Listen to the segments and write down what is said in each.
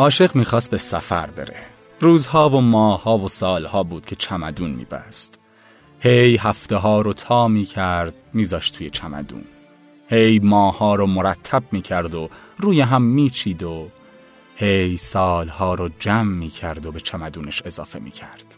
عاشق می‌خواست به سفر بره. روزها و ماهها و سالها بود که چمدون میبست. هی هفته ها رو تا می‌کرد میذاشت توی چمدون. هی ماها رو مرتب می‌کرد و روی هم میچید و هی سالها رو جمع می‌کرد و به چمدونش اضافه می‌کرد.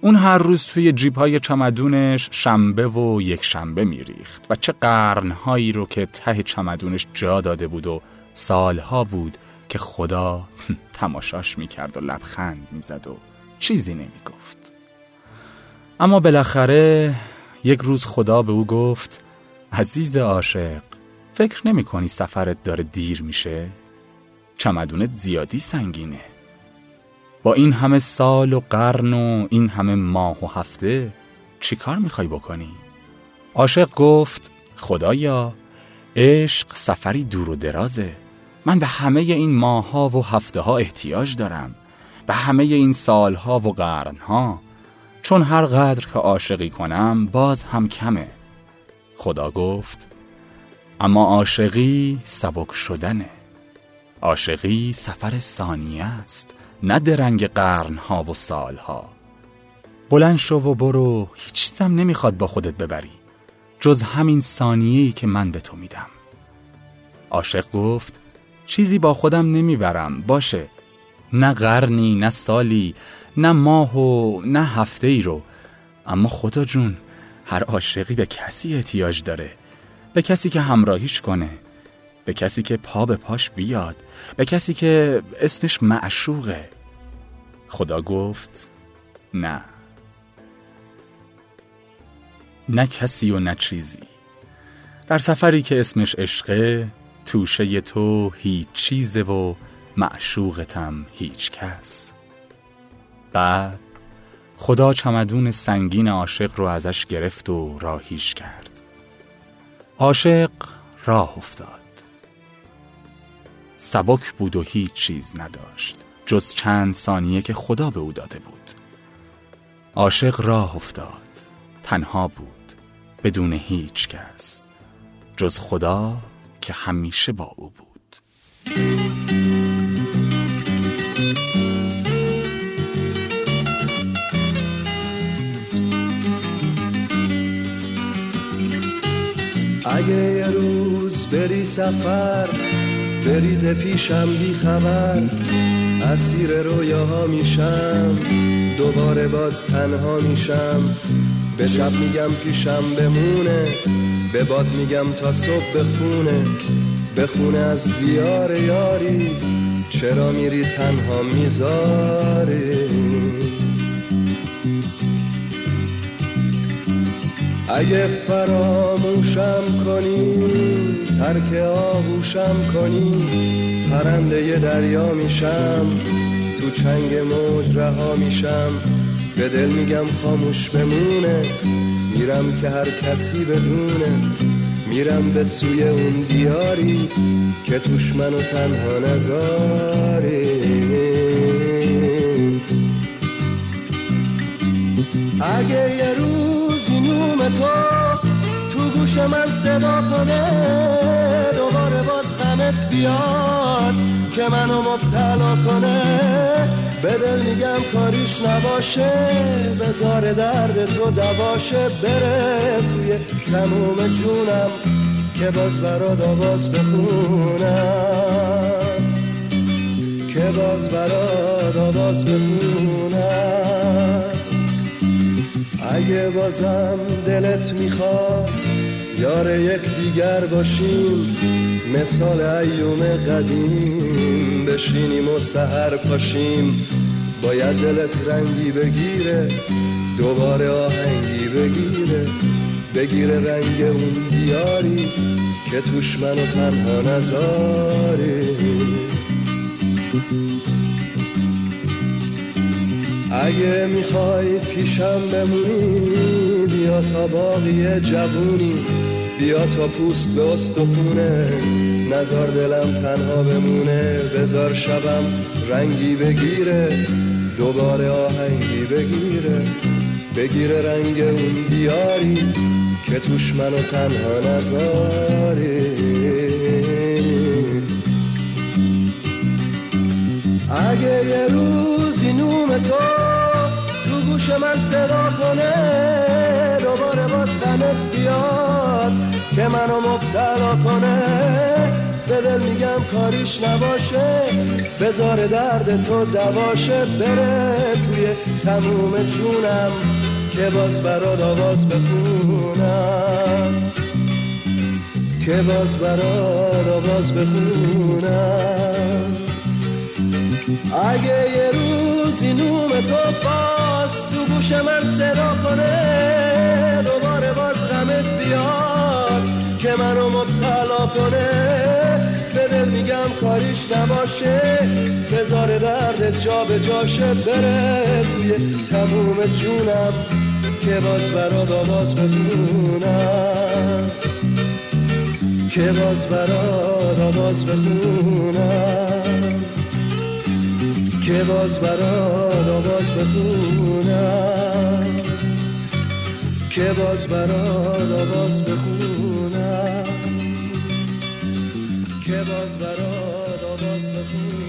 اون هر روز توی جیب های چمدونش شنبه و یک شنبه میریخت و چه قرنهایی رو که ته چمدونش جا داده بود و سالها بود که خدا تماشاش می‌کرد و لبخند می‌زد و چیزی نمی‌گفت اما بالاخره یک روز خدا به او گفت عزیز عاشق فکر نمی کنی سفرت داره دیر میشه؟ چمدونت زیادی سنگینه با این همه سال و قرن و این همه ماه و هفته چی کار می‌خوای بکنی؟ عاشق گفت خدایا عشق سفری دور و درازه من به همه این ماها و هفته ها احتیاج دارم. به همه این سالها و قرنها. چون هر قدر که عاشقی کنم باز هم کمه. خدا گفت اما عاشقی سبک شدنه. عاشقی سفر ثانیه است نه درنگ قرنها و سالها. بلند شو و برو هیچ چیزم نمی‌خواد با خودت ببری. جز همین ثانیه‌ای که من به تو میدم. عاشق گفت چیزی با خودم نمی‌برم باشه. نه قرنی نه سالی نه ماه و نه هفته ای رو. اما خدا جون هر عاشقی به کسی احتیاج داره. به کسی که همراهیش کنه. به کسی که پا به پاش بیاد. به کسی که اسمش معشوقه. خدا گفت نه. نه کسی و نه چیزی. در سفری که اسمش عشقه توشه تو هیچ چیزه و معشوقتم هیچ کس. بعد خدا چمدون سنگین عاشق رو ازش گرفت و راهیش کرد. عاشق راه افتاد. سبک بود و هیچ چیز نداشت جز چند ثانیه که خدا به او داده بود. عاشق راه افتاد تنها بود بدون هیچ کس جز خدا که همیشه با او بود. اگه یه روز بری سفر بریز پیشم بی خبر اسیر رویاها میشم دوباره باز تنها میشم. به شب میگم پیشم بمونه به باد میگم تا صبح بخونه. بخونه از دیار یاری چرا میری تنها می‌ذاری؟ اگه فراموشم کنی ترک آغوشم کنی پرنده دریا میشم تو چنگ موج رها میشم. به دل میگم خاموش بمونه. میرم که هر کسی بدونه. میرم به سوی اون دیاری که توش منو تنها نزاری. اگه یه روزی نوم تو تو گوش من صدا کنه دوباره باز غمت بیاد که منو مبتلا کنه. به دل میگم کاریش نباشه بزار درد تو دواشه. بره توی تموم جونم که باز برات آواز بخونم. که باز برات آواز بخونم. اگه بازم دلت می‌خواد یار یک دیگر باشیم مثال ایوم قدیم. بشینیم و سهر پاشیم. باید دلت رنگی بگیره دوباره آهنگی بگیره. بگیره رنگ اون دیاری که توش منو تنها نزاری اگه می‌خوای پیشم بمونی بیا تا باقی جوونی. بیا تا پوست به استخونه. نزار دلم تنها بمونه. بزار شبم رنگی بگیره. دوباره آهنگی بگیره. بگیره رنگ اون دیاری که توش منو تنها نزاری. اگه یه روزی نوم تو تو گوش من صدا کنه غمت بیاد که منو مبتلا کنه. به دل میگم کاریش نباشه بذار درد تو دواشه. بره توی تموم جونم که باز برات آواز بخونم. که باز برات آواز بخونم. اگه یه روزی نوم تو باز تو گوش من صدا کنه مبتلا کنه. به دل میگم کاریش نباشه. بذار درد جا به جاشه بره. توی تموم جونم که باز برات آواز بخونم. که باز برات آواز بخونم. که باز برات آواز بخونم. که باز برات آواز بخونم. باز برات آواز بخونم